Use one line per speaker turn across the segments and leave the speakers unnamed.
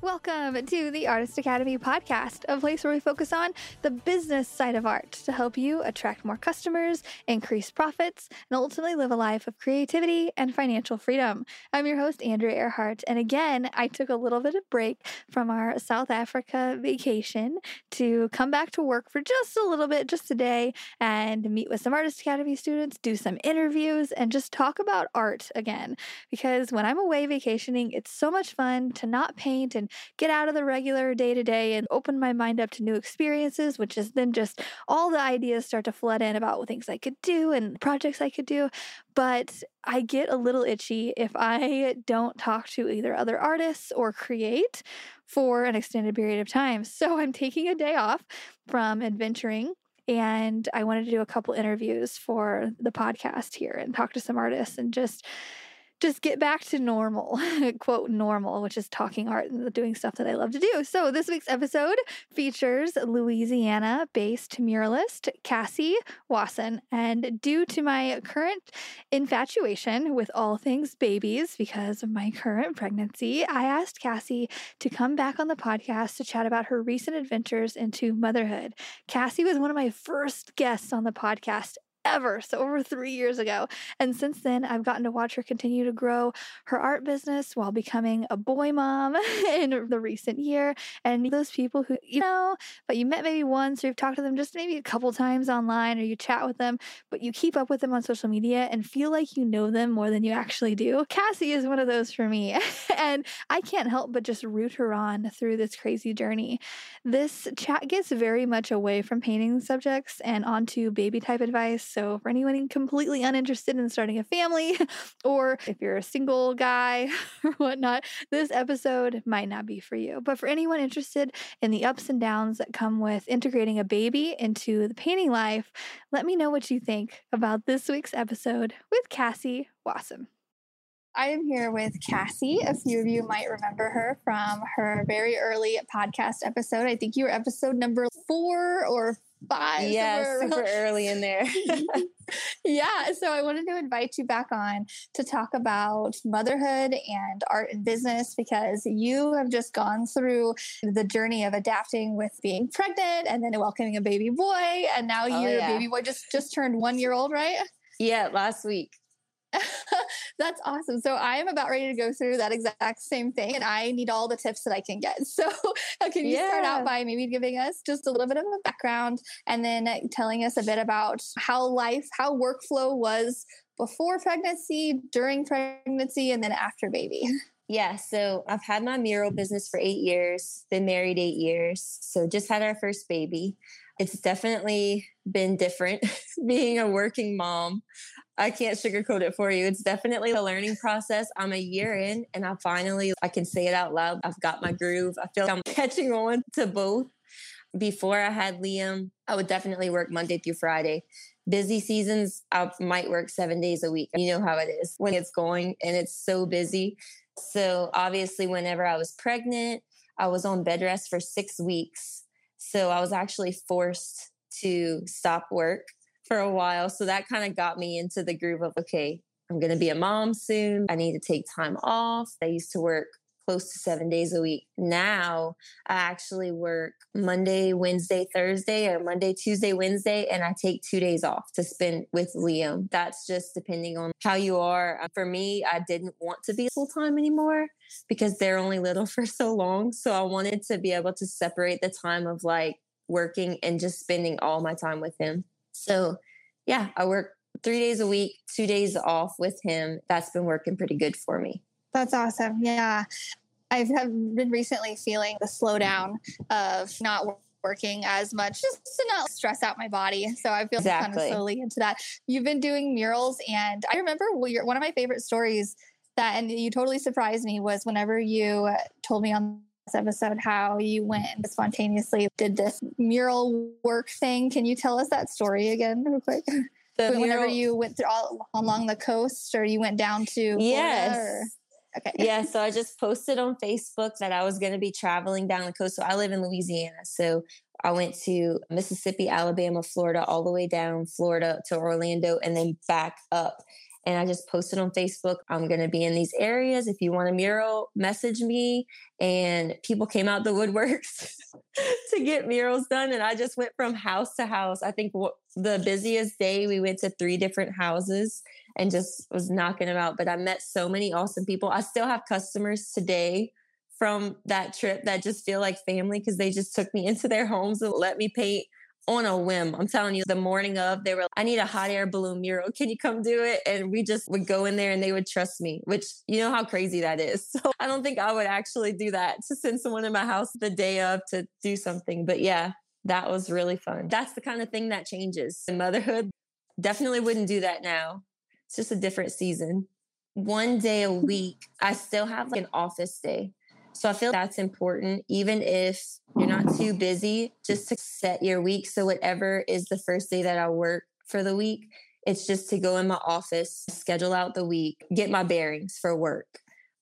Welcome to the Artist Academy podcast, a place where we focus on the business side of art to help you attract more customers, increase profits, and ultimately live a life of creativity and financial freedom. I'm your host, Andrea Earhart. And again, I took a little bit of break from our South Africa vacation to come back to work for just a little bit, just today, and meet with some Artist Academy students, do some interviews, and just talk about art again. Because when I'm away vacationing, it's so much fun to not paint and get out of the regular day to day and open my mind up to new experiences, which is then just all the ideas start to flood in about things I could do and projects I could do. But I get a little itchy if I don't talk to either other artists or create for an extended period of time. So I'm taking a day off from adventuring and I wanted to do a couple interviews for the podcast here and talk to some artists and just just get back to normal, quote normal, which is talking art and doing stuff that I love to do. So this week's episode features Louisiana based muralist Kassie Voisin. And due to my current infatuation with all things babies because of my current pregnancy, I asked Kassie to come back on the podcast to chat about her recent adventures into motherhood. Kassie was one of my first guests on the podcast ever. So, over three years ago. And since then, I've gotten to watch her continue to grow her art business while becoming a boy mom in the recent year. And those people who, you know, but you met maybe once or you've talked to them just maybe a couple times online or you chat with them, but you keep up with them on social media and feel like you know them more than you actually do. Kassie is one of those for me. and I can't help but just root her on through this crazy journey. This chat gets very much away from painting subjects and onto baby type advice. So, for anyone completely uninterested in starting a family, or if you're a single guy or whatnot, this episode might not be for you. But for anyone interested in the ups and downs that come with integrating a baby into the painting life, let me know what you think about this week's episode with Kassie Voisin. I am here with Kassie. A few of you might remember her from her very early podcast episode. I think you were episode number four or five.
Yeah, super early in there.
yeah. So I wanted to invite you back on to talk about motherhood and art and business because you have just gone through the journey of adapting with being pregnant and then welcoming a baby boy. And now oh, your yeah. baby boy just just turned one year old, right?
Yeah, last week.
That's awesome. So I am about ready to go through that exact same thing, and I need all the tips that I can get. So can you yeah. start out by maybe giving us just a little bit of a background, and then uh, telling us a bit about how life, how workflow was before pregnancy, during pregnancy, and then after baby?
Yeah, so I've had my mural business for eight years, been married eight years. So just had our first baby. It's definitely been different being a working mom. I can't sugarcoat it for you. It's definitely a learning process. I'm a year in and I finally I can say it out loud. I've got my groove. I feel like I'm catching on to both. Before I had Liam, I would definitely work Monday through Friday. Busy seasons, I might work seven days a week. You know how it is when it's going and it's so busy. So obviously, whenever I was pregnant, I was on bed rest for six weeks. So I was actually forced to stop work for a while. So that kind of got me into the groove of okay, I'm going to be a mom soon. I need to take time off. I used to work close to seven days a week. Now I actually work Monday, Wednesday, Thursday, or Monday, Tuesday, Wednesday, and I take two days off to spend with Liam. That's just depending on how you are. For me, I didn't want to be full time anymore because they're only little for so long. So I wanted to be able to separate the time of like working and just spending all my time with him. So yeah, I work three days a week, two days off with him. That's been working pretty good for me.
That's awesome. Yeah. I've been recently feeling the slowdown of not working as much just to not stress out my body. So I feel exactly. kind of slowly into that. You've been doing murals, and I remember one of my favorite stories that, and you totally surprised me, was whenever you told me on episode how you went and spontaneously did this mural work thing. Can you tell us that story again, real quick? The whenever mural- you went through all along the coast, or you went down to
yes. Florida, Okay. yeah. So I just posted on Facebook that I was going to be traveling down the coast. So I live in Louisiana. So I went to Mississippi, Alabama, Florida, all the way down Florida to Orlando and then back up. And I just posted on Facebook, I'm going to be in these areas. If you want a mural, message me. And people came out the woodworks to get murals done. And I just went from house to house. I think the busiest day we went to three different houses and just was knocking them out. But I met so many awesome people. I still have customers today from that trip that just feel like family because they just took me into their homes and let me paint on a whim. I'm telling you, the morning of, they were, I need a hot air balloon mural. Can you come do it? And we just would go in there and they would trust me, which you know how crazy that is. So I don't think I would actually do that to send someone in my house the day of to do something. But yeah, that was really fun. That's the kind of thing that changes. In motherhood, definitely wouldn't do that now. It's just a different season. One day a week, I still have like an office day. So I feel that's important, even if you're not too busy, just to set your week. So whatever is the first day that I work for the week, it's just to go in my office, schedule out the week, get my bearings for work,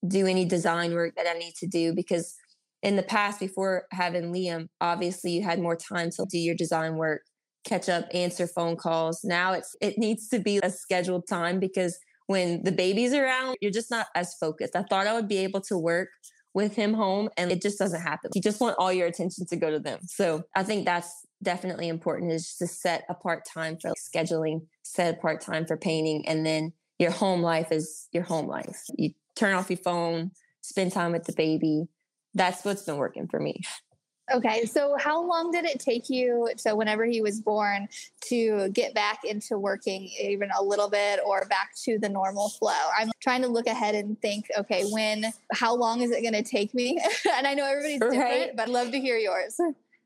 do any design work that I need to do. Because in the past, before having Liam, obviously you had more time to do your design work, catch up, answer phone calls. Now it's it needs to be a scheduled time because when the baby's around, you're just not as focused. I thought I would be able to work with him home and it just doesn't happen. You just want all your attention to go to them. So I think that's definitely important is to set apart time for scheduling, set apart time for painting. And then your home life is your home life. You turn off your phone, spend time with the baby. That's what's been working for me.
Okay, so how long did it take you? So, whenever he was born, to get back into working even a little bit or back to the normal flow? I'm trying to look ahead and think, okay, when, how long is it going to take me? and I know everybody's right. different, but I'd love to hear yours.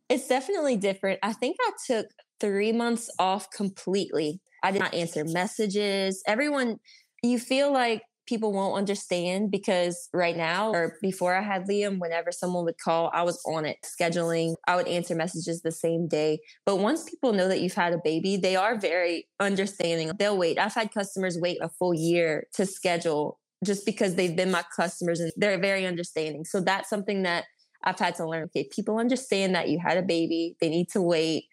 It's definitely different. I think I took three months off completely. I did not answer messages. Everyone, you feel like people won't understand because right now or before I had Liam, whenever someone would call, I was on it scheduling. I would answer messages the same day. But once people know that you've had a baby, they are very understanding. They'll wait. I've had customers wait a full year to schedule just because they've been my customers and they're very understanding. So that's something that I've had to learn. Okay, people understand that you had a baby, they need to wait.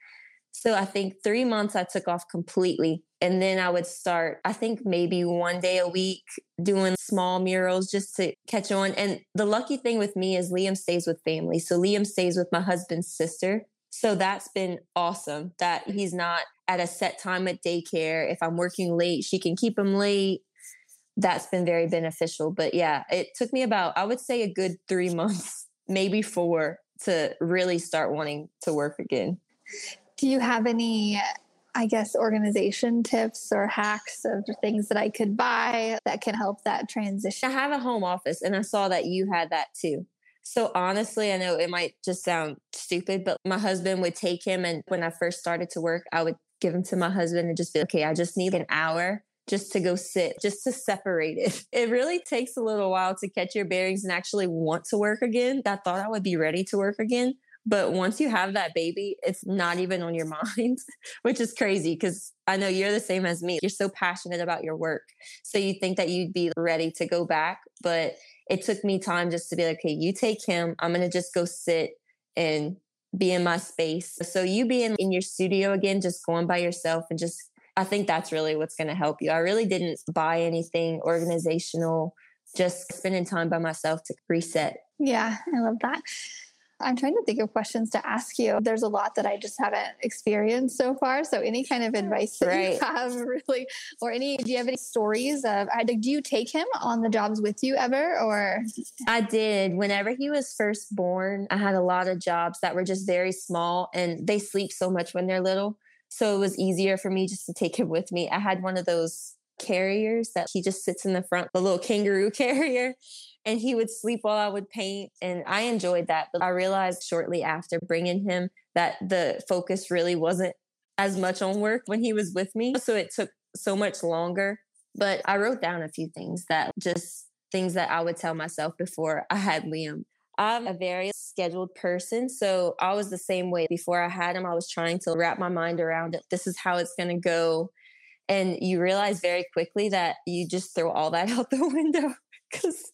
So I think three months I took off completely. And then I would start, I think maybe one day a week doing small murals just to catch on. And the lucky thing with me is Liam stays with family. So Liam stays with my husband's sister. So that's been awesome that he's not at a set time at daycare. If I'm working late, she can keep him late. That's been very beneficial. But yeah, it took me about, I would say, a good three months, maybe four, to really start wanting to work again.
Do you have any I guess, organization tips or hacks of things that I could buy that can help that transition?
I have a home office and I saw that you had that too. So honestly, I know it might just sound stupid, but my husband would take him. And when I first started to work, I would give him to my husband and just be, okay, I just need an hour just to go sit, just to separate it. It really takes a little while to catch your bearings and actually want to work again. I thought I would be ready to work again. But once you have that baby, it's not even on your mind, which is crazy because I know you're the same as me. You're so passionate about your work. So you think that you'd be ready to go back. But it took me time just to be like, okay, you take him. I'm going to just go sit and be in my space. So you being in your studio again, just going by yourself and just, I think that's really what's going to help you. I really didn't buy anything organizational, just spending time by myself to reset.
Yeah, I love that. I'm trying to think of questions to ask you. There's a lot that I just haven't experienced so far. So any kind of advice that right. you have really, or any, do you have any stories of, do you take him on the jobs with you ever or?
I did. Whenever he was first born, I had a lot of jobs that were just very small and they sleep so much when they're little. So it was easier for me just to take him with me. I had one of those carriers that he just sits in the front, the little kangaroo carrier and he would sleep while I would paint. And I enjoyed that. But I realized shortly after bringing him that the focus really wasn't as much on work when he was with me. So it took so much longer. But I wrote down a few things that just things that I would tell myself before I had Liam. I'm a very scheduled person. So I was the same way before I had him. I was trying to wrap my mind around it. This is how it's going to go. And you realize very quickly that you just throw all that out the window because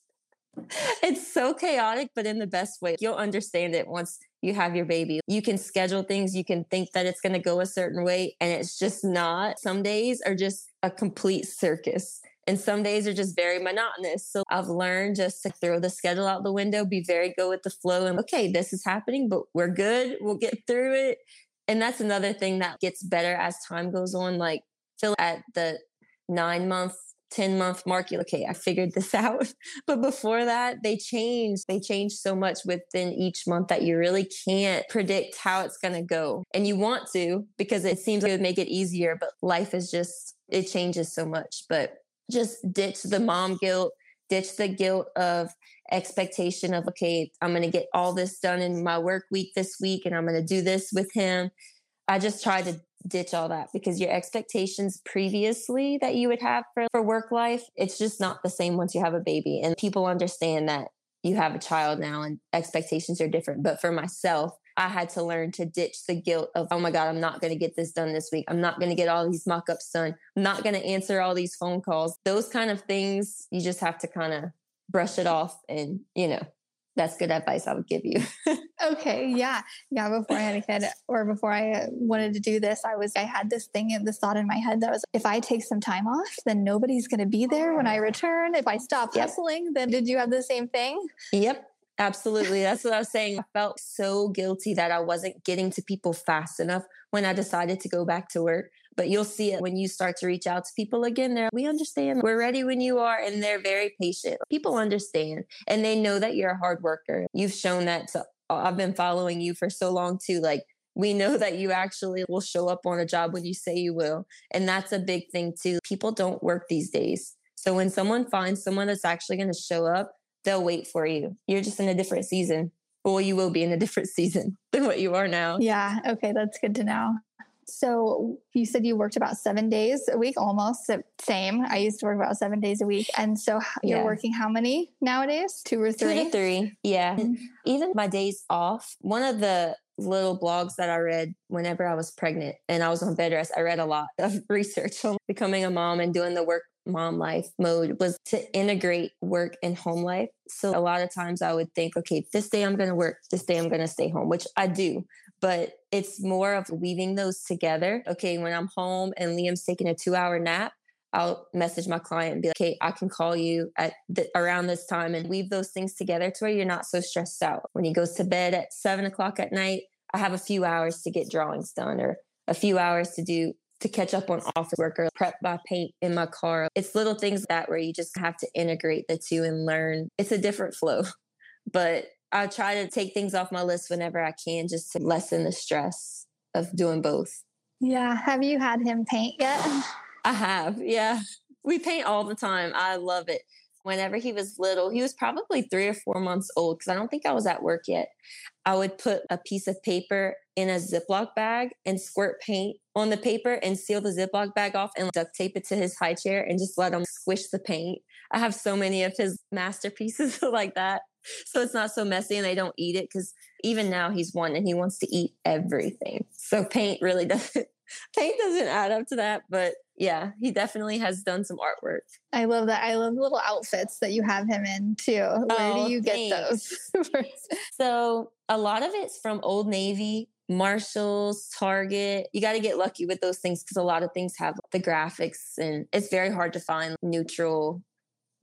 it's so chaotic, but in the best way. You'll understand it once you have your baby. You can schedule things, you can think that it's going to go a certain way, and it's just not. Some days are just a complete circus. And some days are just very monotonous. So I've learned just to throw the schedule out the window, be very go with the flow and okay, this is happening, but we're good. We'll get through it. And that's another thing that gets better as time goes on. Like, feel at the nine month 10 month mark, okay, I figured this out. but before that, they change. They change so much within each month that you really can't predict how it's going to go. And you want to because it seems like it would make it easier, but life is just, it changes so much. But just ditch the mom guilt, ditch the guilt of expectation of, okay, I'm going to get all this done in my work week this week and I'm going to do this with him. I just try to ditch all that because your expectations previously that you would have for, for work life, it's just not the same once you have a baby. And people understand that you have a child now and expectations are different. But for myself, I had to learn to ditch the guilt of, oh my God, I'm not going to get this done this week. I'm not going to get all these mock ups done. I'm not going to answer all these phone calls. Those kind of things, you just have to kind of brush it off and, you know, that's good advice I would give you.
okay, yeah, yeah. Before I had a kid, or before I wanted to do this, I was I had this thing and this thought in my head that was, if I take some time off, then nobody's going to be there when I return. If I stop yep. hustling, then did you have the same thing?
Yep. Absolutely. That's what I was saying. I felt so guilty that I wasn't getting to people fast enough when I decided to go back to work. But you'll see it when you start to reach out to people again. They're, we understand. We're ready when you are. And they're very patient. People understand and they know that you're a hard worker. You've shown that. To, uh, I've been following you for so long too. Like, we know that you actually will show up on a job when you say you will. And that's a big thing too. People don't work these days. So when someone finds someone that's actually going to show up, they'll wait for you. You're just in a different season. Well, you will be in a different season than what you are now.
Yeah. Okay. That's good to know. So you said you worked about seven days a week, almost the same. I used to work about seven days a week. And so you're yeah. working how many nowadays? Two or three?
Two to three. Yeah. Mm-hmm. Even my days off, one of the little blogs that I read whenever I was pregnant and I was on bed rest, I read a lot of research on becoming a mom and doing the work mom life mode was to integrate work and home life. So a lot of times I would think, okay, this day I'm going to work, this day I'm going to stay home, which I do but it's more of weaving those together. Okay, when I'm home and Liam's taking a two hour nap, I'll message my client and be like, okay, I can call you at the, around this time and weave those things together to where you're not so stressed out. When he goes to bed at seven o'clock at night, I have a few hours to get drawings done or a few hours to do to catch up on office work or prep my paint in my car. It's little things that where you just have to integrate the two and learn. It's a different flow, but I try to take things off my list whenever I can just to lessen the stress of doing both.
Yeah. Have you had him paint yet?
I have. Yeah. We paint all the time. I love it. Whenever he was little, he was probably three or four months old because I don't think I was at work yet. I would put a piece of paper in a Ziploc bag and squirt paint on the paper and seal the Ziploc bag off and duct tape it to his high chair and just let him squish the paint. I have so many of his masterpieces like that so it's not so messy and they don't eat it because even now he's one and he wants to eat everything. So paint really doesn't paint doesn't add up to that, but yeah, he definitely has done some artwork.
I love that. I love the little outfits that you have him in too. Where oh, do you get those?
so a lot of it's from Old Navy, Marshalls, Target. You got to get lucky with those things because a lot of things have the graphics and it's very hard to find neutral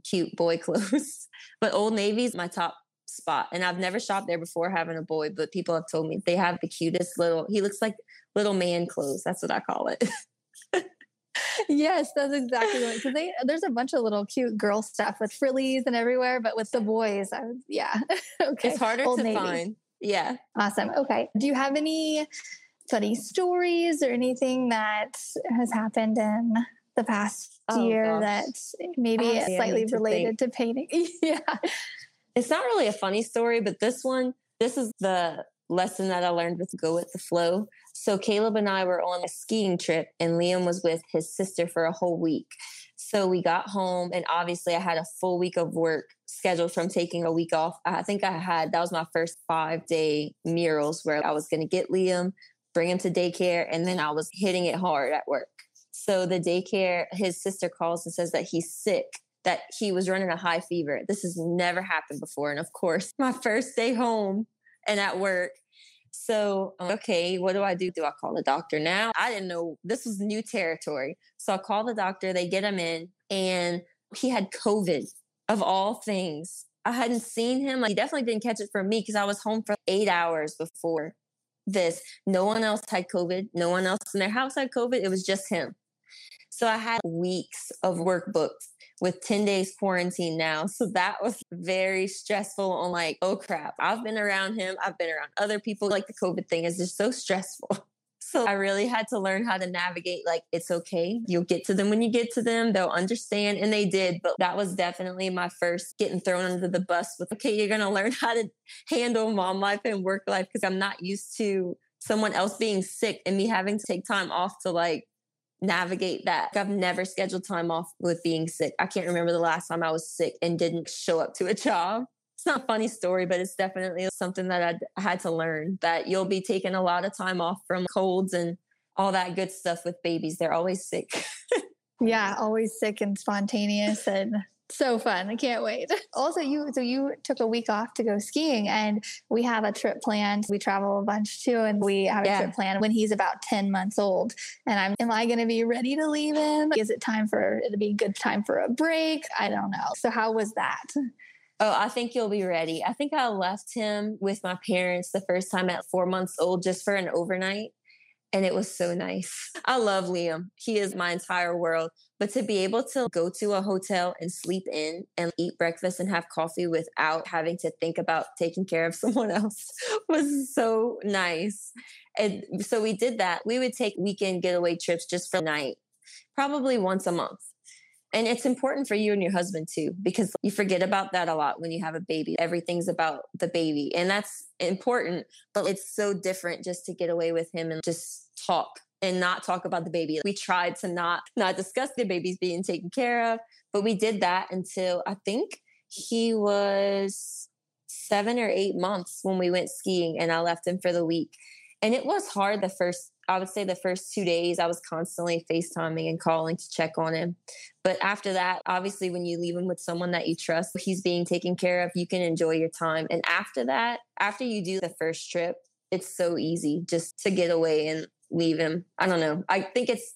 cute boy clothes. but Old Navy's my top spot. And I've never shopped there before having a boy, but people have told me they have the cutest little, he looks like little man clothes. That's what I call it.
yes, that's exactly right. Because there's a bunch of little cute girl stuff with frillies and everywhere, but with the boys, I was, yeah.
okay. It's harder Old to Navy. find. Yeah.
Awesome. Okay. Do you have any funny stories or anything that has happened in the past oh, year gosh. that maybe oh, slightly related to, to painting. yeah.
It's not really a funny story, but this one, this is the lesson that I learned with Go with the Flow. So Caleb and I were on a skiing trip and Liam was with his sister for a whole week. So we got home and obviously I had a full week of work scheduled from taking a week off. I think I had that was my first 5 day murals where I was going to get Liam, bring him to daycare and then I was hitting it hard at work. So the daycare, his sister calls and says that he's sick, that he was running a high fever. This has never happened before. And of course, my first day home and at work. So, okay, what do I do? Do I call the doctor now? I didn't know this was new territory. So I call the doctor, they get him in, and He had COVID of all things. I hadn't seen him. He definitely didn't catch it from me because I was home for eight hours before this. No one else had COVID. No one else in their house had COVID. It was just him. So I had weeks of workbooks with 10 days quarantine now. So that was very stressful on like, oh crap, I've been around him. I've been around other people. Like the COVID thing is just so stressful. So I really had to learn how to navigate like it's okay. You'll get to them when you get to them. They'll understand. And they did. But that was definitely my first getting thrown under the bus with, okay, you're going to learn how to handle mom life and work life because I'm not used to someone else being sick and me having to take time off to like navigate that. I've never scheduled time off with being sick. I can't remember the last time I was sick and didn't show up to a job it's not a funny story, but it's definitely something that I had to learn that you'll be taking a lot of time off from colds and all that good stuff with babies. They're always sick.
yeah, always sick and spontaneous and so fun. I can't wait. Also, you so you took a week off to go skiing and we have a trip planned. We travel a bunch too and we have a trip planned when he's about 10 months old. And I'm am I gonna be ready to leave him? Is it time for it'll be a good time for a break? I don't know. So how was that?
Oh, I think you'll be ready. I think I left him with my parents the first time at four months old just for an overnight. And it was so nice. I love Liam. He is my entire world. But to be able to go to a hotel and sleep in and eat breakfast and have coffee without having to think about taking care of someone else was so nice. And so we did that. We would take weekend getaway trips just for night, probably once a month. And it's important for you and your husband too, because you forget about that a lot when you have a baby. Everything's about the baby. And that's important, but it's so different just to get away with him and just talk and not talk about the baby. We tried to not not discuss the babies being taken care of, but we did that until I think he was 7 or 8 months when we went skiing and I left him for the week. And it was hard the first I would say the first two days I was constantly FaceTiming and calling to check on him. But after that, obviously, when you leave him with someone that you trust, he's being taken care of, you can enjoy your time. And after that, after you do the first trip, it's so easy just to get away and leave him. I don't know. I think it's,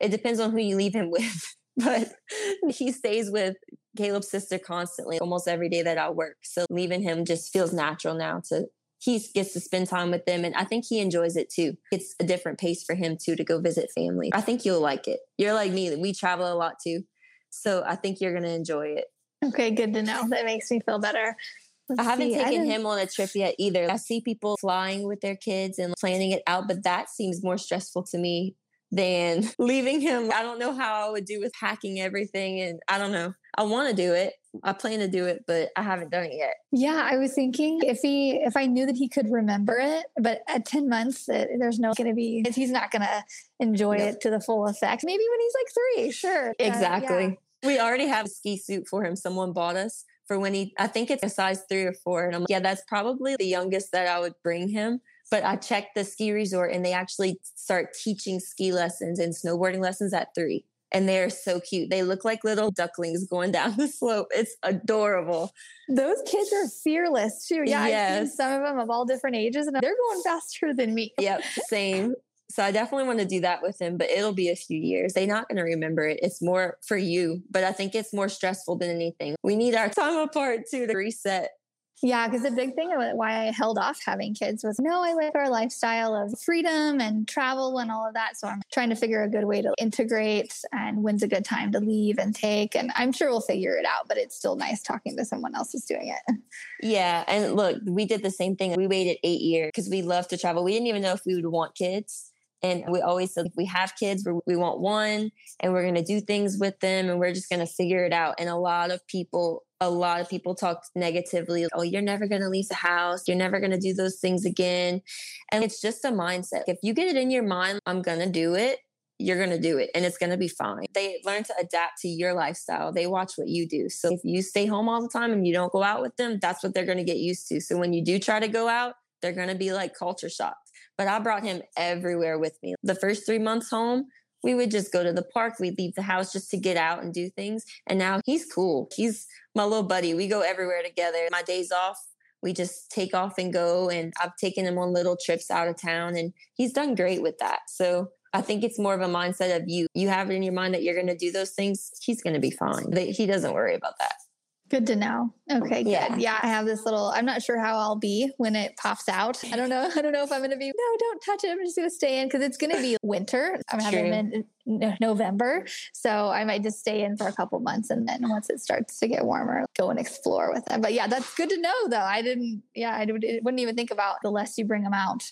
it depends on who you leave him with. but he stays with Caleb's sister constantly almost every day that I work. So leaving him just feels natural now to he gets to spend time with them and i think he enjoys it too. It's a different pace for him too to go visit family. I think you'll like it. You're like me we travel a lot too so i think you're going to enjoy it.
Okay good to know. That makes me feel better.
Let's I haven't see. taken I him on a trip yet either. I see people flying with their kids and planning it out, but that seems more stressful to me than leaving him. I don't know how I would do with packing everything. And I don't know. I want to do it. I plan to do it, but I haven't done it yet.
Yeah, I was thinking if he, if I knew that he could remember it, but at 10 months, it, there's no going to be, he's not going to enjoy no. it to the full effect. Maybe when he's like three, sure.
Exactly. Uh, yeah. We already have a ski suit for him. Someone bought us for when he, I think it's a size three or four. And I'm like, yeah, that's probably the youngest that I would bring him but I checked the ski resort and they actually start teaching ski lessons and snowboarding lessons at three. And they're so cute. They look like little ducklings going down the slope. It's adorable.
Those kids are fearless too. Yeah, yes. I've seen some of them of all different ages and they're going faster than me.
Yep, same. So I definitely want to do that with them, but it'll be a few years. They're not going to remember it. It's more for you, but I think it's more stressful than anything. We need our time apart too to reset
yeah, because the big thing about why I held off having kids was no, I like our lifestyle of freedom and travel and all of that. So I'm trying to figure a good way to integrate and when's a good time to leave and take. And I'm sure we'll figure it out, but it's still nice talking to someone else who's doing it.
Yeah. And look, we did the same thing. We waited eight years because we love to travel. We didn't even know if we would want kids. And we always said, if we have kids, we want one and we're going to do things with them and we're just going to figure it out. And a lot of people, a lot of people talk negatively. Oh, you're never going to leave the house. You're never going to do those things again. And it's just a mindset. If you get it in your mind, I'm going to do it, you're going to do it and it's going to be fine. They learn to adapt to your lifestyle. They watch what you do. So if you stay home all the time and you don't go out with them, that's what they're going to get used to. So when you do try to go out, they're going to be like culture shock but I brought him everywhere with me. The first three months home, we would just go to the park. We'd leave the house just to get out and do things. And now he's cool. He's my little buddy. We go everywhere together. My days off, we just take off and go. And I've taken him on little trips out of town, and he's done great with that. So I think it's more of a mindset of you. You have it in your mind that you're going to do those things. He's going to be fine. He doesn't worry about that.
Good to know. Okay, good. Yeah. yeah, I have this little. I'm not sure how I'll be when it pops out. I don't know. I don't know if I'm going to be. No, don't touch it. I'm just going to stay in because it's going to be winter. I'm True. having in November, so I might just stay in for a couple months, and then once it starts to get warmer, go and explore with them. But yeah, that's good to know. Though I didn't. Yeah, I wouldn't even think about the less you bring them out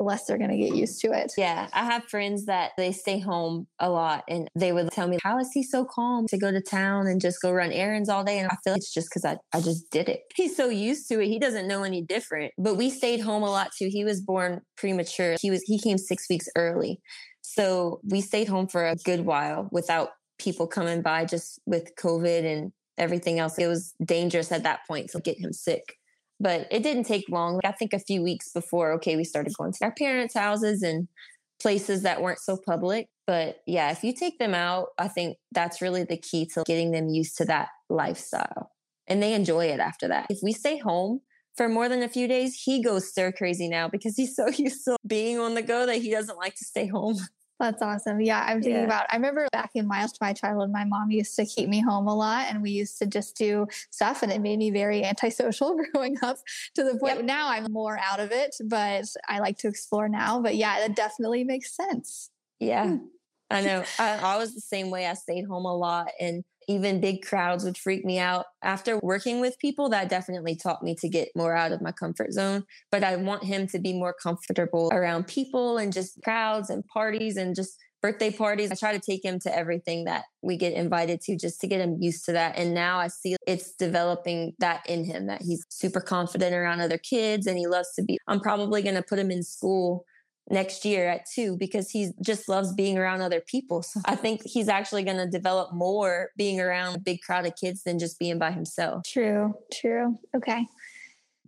the less they're going to get used to it.
Yeah. I have friends that they stay home a lot and they would tell me, How is he so calm to go to town and just go run errands all day? And I feel it's just because I, I just did it. He's so used to it. He doesn't know any different. But we stayed home a lot too. He was born premature. He was he came six weeks early. So we stayed home for a good while without people coming by just with COVID and everything else. It was dangerous at that point to get him sick but it didn't take long. I think a few weeks before, okay, we started going to our parents' houses and places that weren't so public. But yeah, if you take them out, I think that's really the key to getting them used to that lifestyle. And they enjoy it after that. If we stay home for more than a few days, he goes stir crazy now because he's so used to being on the go that he doesn't like to stay home.
That's awesome. Yeah, I'm thinking yeah. about. I remember back in Miles to my childhood, my mom used to keep me home a lot, and we used to just do stuff, and it made me very antisocial growing up. To the point yep. now, I'm more out of it, but I like to explore now. But yeah, that definitely makes sense.
Yeah, hmm. I know. I, I was the same way. I stayed home a lot, and even big crowds would freak me out. After working with people, that definitely taught me to get more out of my comfort zone. But I want him to be more comfortable around people and just crowds and parties and just birthday parties. I try to take him to everything that we get invited to just to get him used to that. And now I see it's developing that in him that he's super confident around other kids and he loves to be. I'm probably going to put him in school next year at two because he just loves being around other people. So I think he's actually going to develop more being around a big crowd of kids than just being by himself.
True, true. Okay.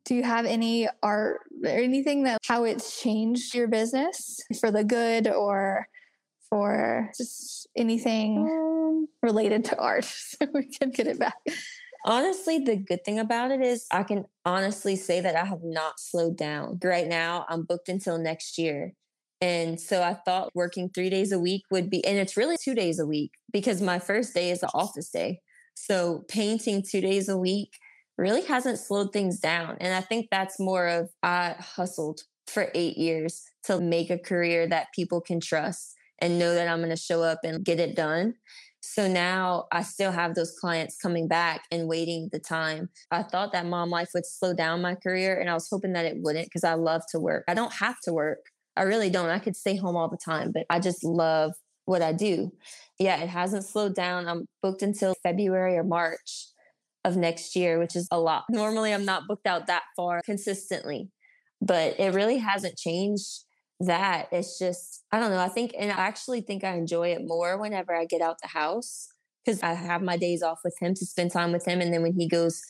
Do you have any art or anything that how it's changed your business for the good or for just anything um, related to art so we can get it back?
Honestly, the good thing about it is I can honestly say that I have not slowed down. Right now, I'm booked until next year. And so I thought working three days a week would be, and it's really two days a week because my first day is an office day. So painting two days a week really hasn't slowed things down. And I think that's more of I hustled for eight years to make a career that people can trust and know that I'm going to show up and get it done. So now I still have those clients coming back and waiting the time. I thought that mom life would slow down my career and I was hoping that it wouldn't because I love to work. I don't have to work. I really don't. I could stay home all the time, but I just love what I do. Yeah, it hasn't slowed down. I'm booked until February or March of next year, which is a lot. Normally, I'm not booked out that far consistently, but it really hasn't changed that it's just i don't know i think and i actually think i enjoy it more whenever i get out the house because i have my days off with him to spend time with him and then when he goes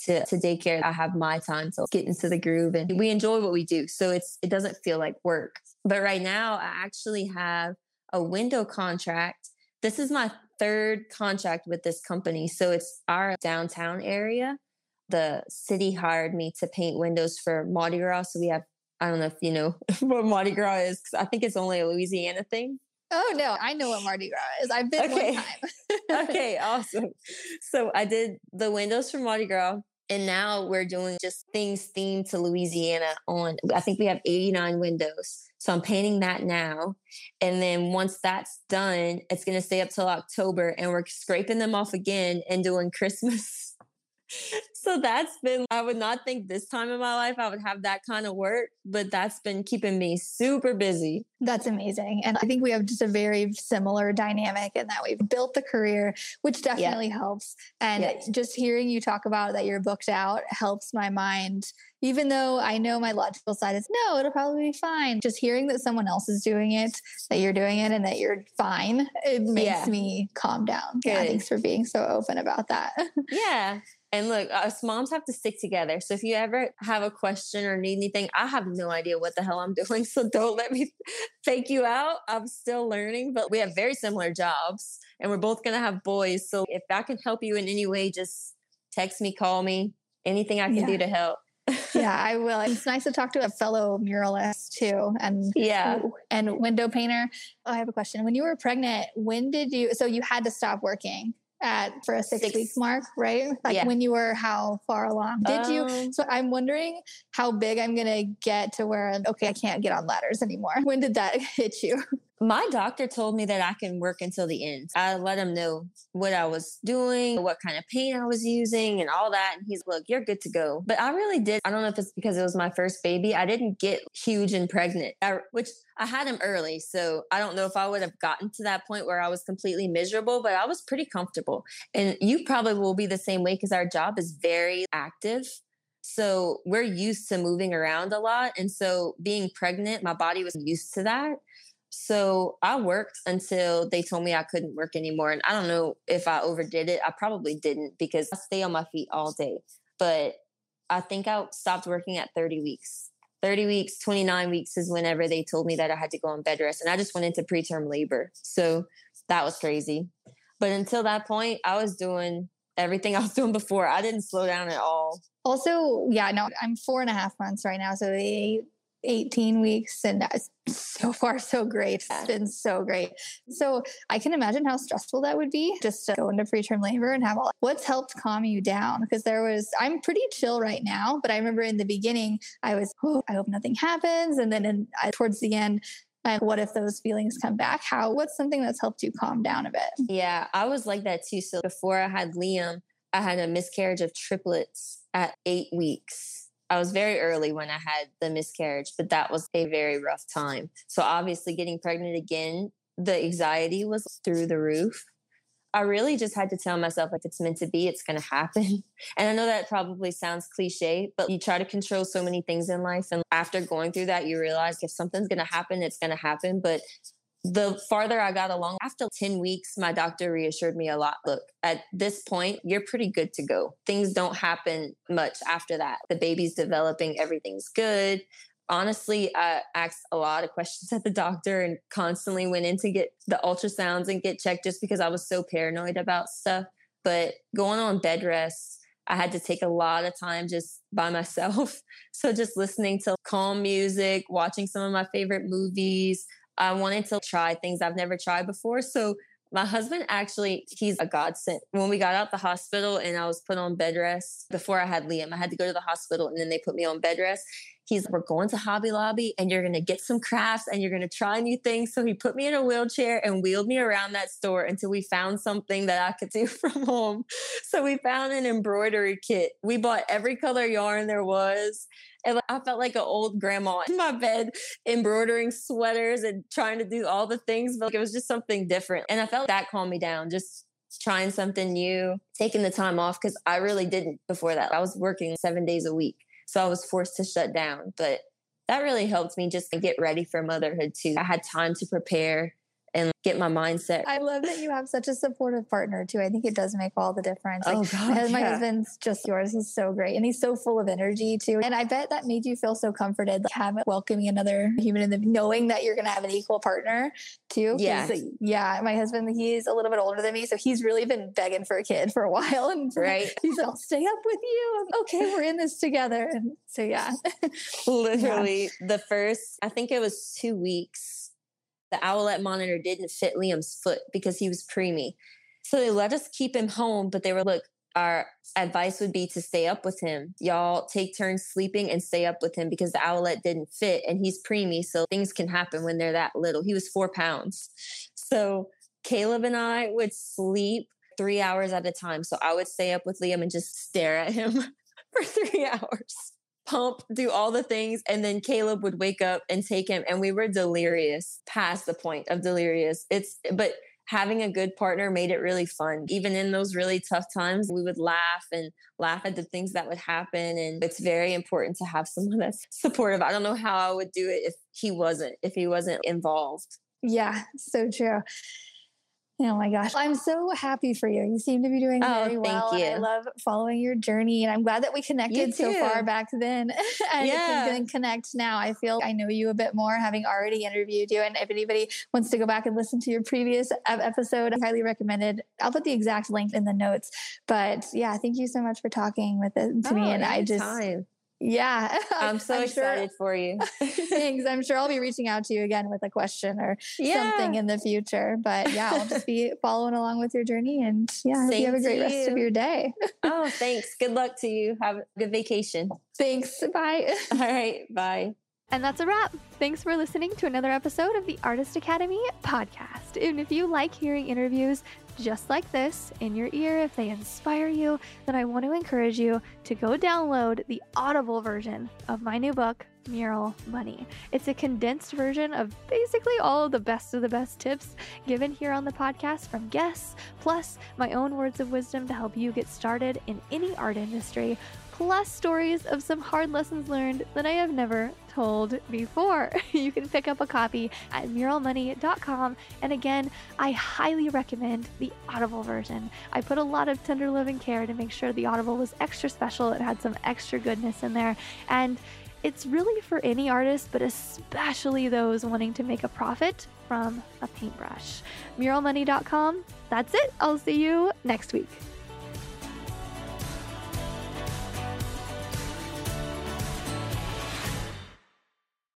to, to daycare i have my time to get into the groove and we enjoy what we do so it's it doesn't feel like work but right now i actually have a window contract this is my third contract with this company so it's our downtown area the city hired me to paint windows for Mardi Gras. So we have I don't know if you know what Mardi Gras is because I think it's only a Louisiana thing.
Oh no, I know what Mardi Gras is. I've been okay. one
time. okay, awesome. So I did the windows for Mardi Gras, and now we're doing just things themed to Louisiana. On I think we have 89 windows. So I'm painting that now, and then once that's done, it's gonna stay up till October, and we're scraping them off again and doing Christmas so that's been, I would not think this time in my life I would have that kind of work, but that's been keeping me super busy.
That's amazing. And I think we have just a very similar dynamic in that we've built the career, which definitely yeah. helps. And yes. just hearing you talk about that you're booked out helps my mind. Even though I know my logical side is no, it'll probably be fine. Just hearing that someone else is doing it, that you're doing it, and that you're fine, it makes yeah. me calm down. Good. Yeah, thanks for being so open about that.
Yeah. And look, us moms have to stick together. So if you ever have a question or need anything, I have no idea what the hell I'm doing. So don't let me fake you out. I'm still learning, but we have very similar jobs and we're both going to have boys. So if I can help you in any way, just text me, call me, anything I can yeah. do to help.
yeah, I will. It's nice to talk to a fellow muralist too, and
yeah,
and window painter. Oh, I have a question. When you were pregnant, when did you? So you had to stop working at for a six, six. week mark, right? Like yeah. when you were how far along? Did um, you? So I'm wondering how big I'm gonna get to where okay, I can't get on ladders anymore. When did that hit you?
My doctor told me that I can work until the end. I let him know what I was doing, what kind of pain I was using, and all that. And he's, look, you're good to go. But I really did. I don't know if it's because it was my first baby. I didn't get huge and pregnant, I, which I had him early. So I don't know if I would have gotten to that point where I was completely miserable, but I was pretty comfortable. And you probably will be the same way because our job is very active. So we're used to moving around a lot. And so being pregnant, my body was used to that. So I worked until they told me I couldn't work anymore. And I don't know if I overdid it. I probably didn't because I stay on my feet all day. But I think I stopped working at 30 weeks. 30 weeks, 29 weeks is whenever they told me that I had to go on bed rest. And I just went into preterm labor. So that was crazy. But until that point, I was doing everything I was doing before. I didn't slow down at all.
Also, yeah, no, I'm four and a half months right now. So the 18 weeks and so far so great. It's been so great. So i can imagine how stressful that would be just to go into preterm labor and have all what's helped calm you down? Because there was i'm pretty chill right now but i remember in the beginning i was oh i hope nothing happens. And then in, uh, towards the end and what if those feelings come back? How what's something that's helped you calm down a bit?
Yeah i was like that too. So before i had liam i had a miscarriage of triplets at eight weeks I was very early when I had the miscarriage, but that was a very rough time. So obviously getting pregnant again, the anxiety was through the roof. I really just had to tell myself like it's meant to be, it's going to happen. And I know that probably sounds cliche, but you try to control so many things in life and after going through that you realize if something's going to happen, it's going to happen, but the farther I got along, after 10 weeks, my doctor reassured me a lot. Look, at this point, you're pretty good to go. Things don't happen much after that. The baby's developing, everything's good. Honestly, I asked a lot of questions at the doctor and constantly went in to get the ultrasounds and get checked just because I was so paranoid about stuff. But going on bed rest, I had to take a lot of time just by myself. So just listening to calm music, watching some of my favorite movies, I wanted to try things I've never tried before. So my husband actually, he's a godsend. When we got out the hospital and I was put on bed rest before I had Liam, I had to go to the hospital and then they put me on bed rest. He's, we're going to Hobby Lobby and you're going to get some crafts and you're going to try new things. So he put me in a wheelchair and wheeled me around that store until we found something that I could do from home. So we found an embroidery kit. We bought every color yarn there was. And I felt like an old grandma in my bed, embroidering sweaters and trying to do all the things. But like, it was just something different. And I felt that calmed me down, just trying something new, taking the time off because I really didn't before that. I was working seven days a week. So I was forced to shut down. But that really helped me just get ready for motherhood too. I had time to prepare and get my mindset.
I love that you have such a supportive partner too. I think it does make all the difference.
Like, oh God,
my yeah. husband's just yours. He's so great and he's so full of energy too. And I bet that made you feel so comforted, like having welcoming another human in the knowing that you're going to have an equal partner too.
Yeah,
yeah. My husband, he's a little bit older than me, so he's really been begging for a kid for a while. And
right,
he's like, "I'll stay up with you. okay, we're in this together." And so yeah,
literally yeah. the first, I think it was two weeks the Owlet monitor didn't fit Liam's foot because he was preemie. So they let us keep him home, but they were look, our advice would be to stay up with him. Y'all take turns sleeping and stay up with him because the owlet didn't fit and he's preemie. So things can happen when they're that little. He was four pounds. So Caleb and I would sleep three hours at a time. So I would stay up with Liam and just stare at him for three hours pump, do all the things. And then Caleb would wake up and take him. And we were delirious past the point of delirious. It's, but having a good partner made it really fun. Even in those really tough times, we would laugh and laugh at the things that would happen. And it's very important to have someone that's supportive. I don't know how I would do it if he wasn't, if he wasn't involved.
Yeah, so true. Oh my gosh. I'm so happy for you. You seem to be doing oh, very well. I love following your journey. And I'm glad that we connected so far back then and yeah. can connect now. I feel I know you a bit more having already interviewed you. And if anybody wants to go back and listen to your previous episode, I highly recommended. I'll put the exact link in the notes. But yeah, thank you so much for talking with it to oh, me. And
anytime.
I just
Yeah.
I'm so I'm excited sure, for you.
thanks. I'm sure I'll be reaching out to you again with a question or yeah. something in the future. But yeah, I'll just be following along with your journey. And yeah, you have a great rest of your day.
oh, thanks. Good luck to you. Have a good vacation.
Thanks. Bye.
All right. Bye.
And that's a wrap. Thanks for listening to another episode of the Artist Academy podcast. And if you like hearing interviews just like this in your ear, if they inspire you, then I want to encourage you to go download the Audible version of my new book, Mural Money. It's a condensed version of basically all of the best of the best tips given here on the podcast from guests, plus my own words of wisdom to help you get started in any art industry plus stories of some hard lessons learned that I have never told before. You can pick up a copy at muralmoney.com. And again, I highly recommend the Audible version. I put a lot of tender love and care to make sure the Audible was extra special. It had some extra goodness in there. And it's really for any artist, but especially those wanting to make a profit from a paintbrush. Muralmoney.com. That's it. I'll see you next week.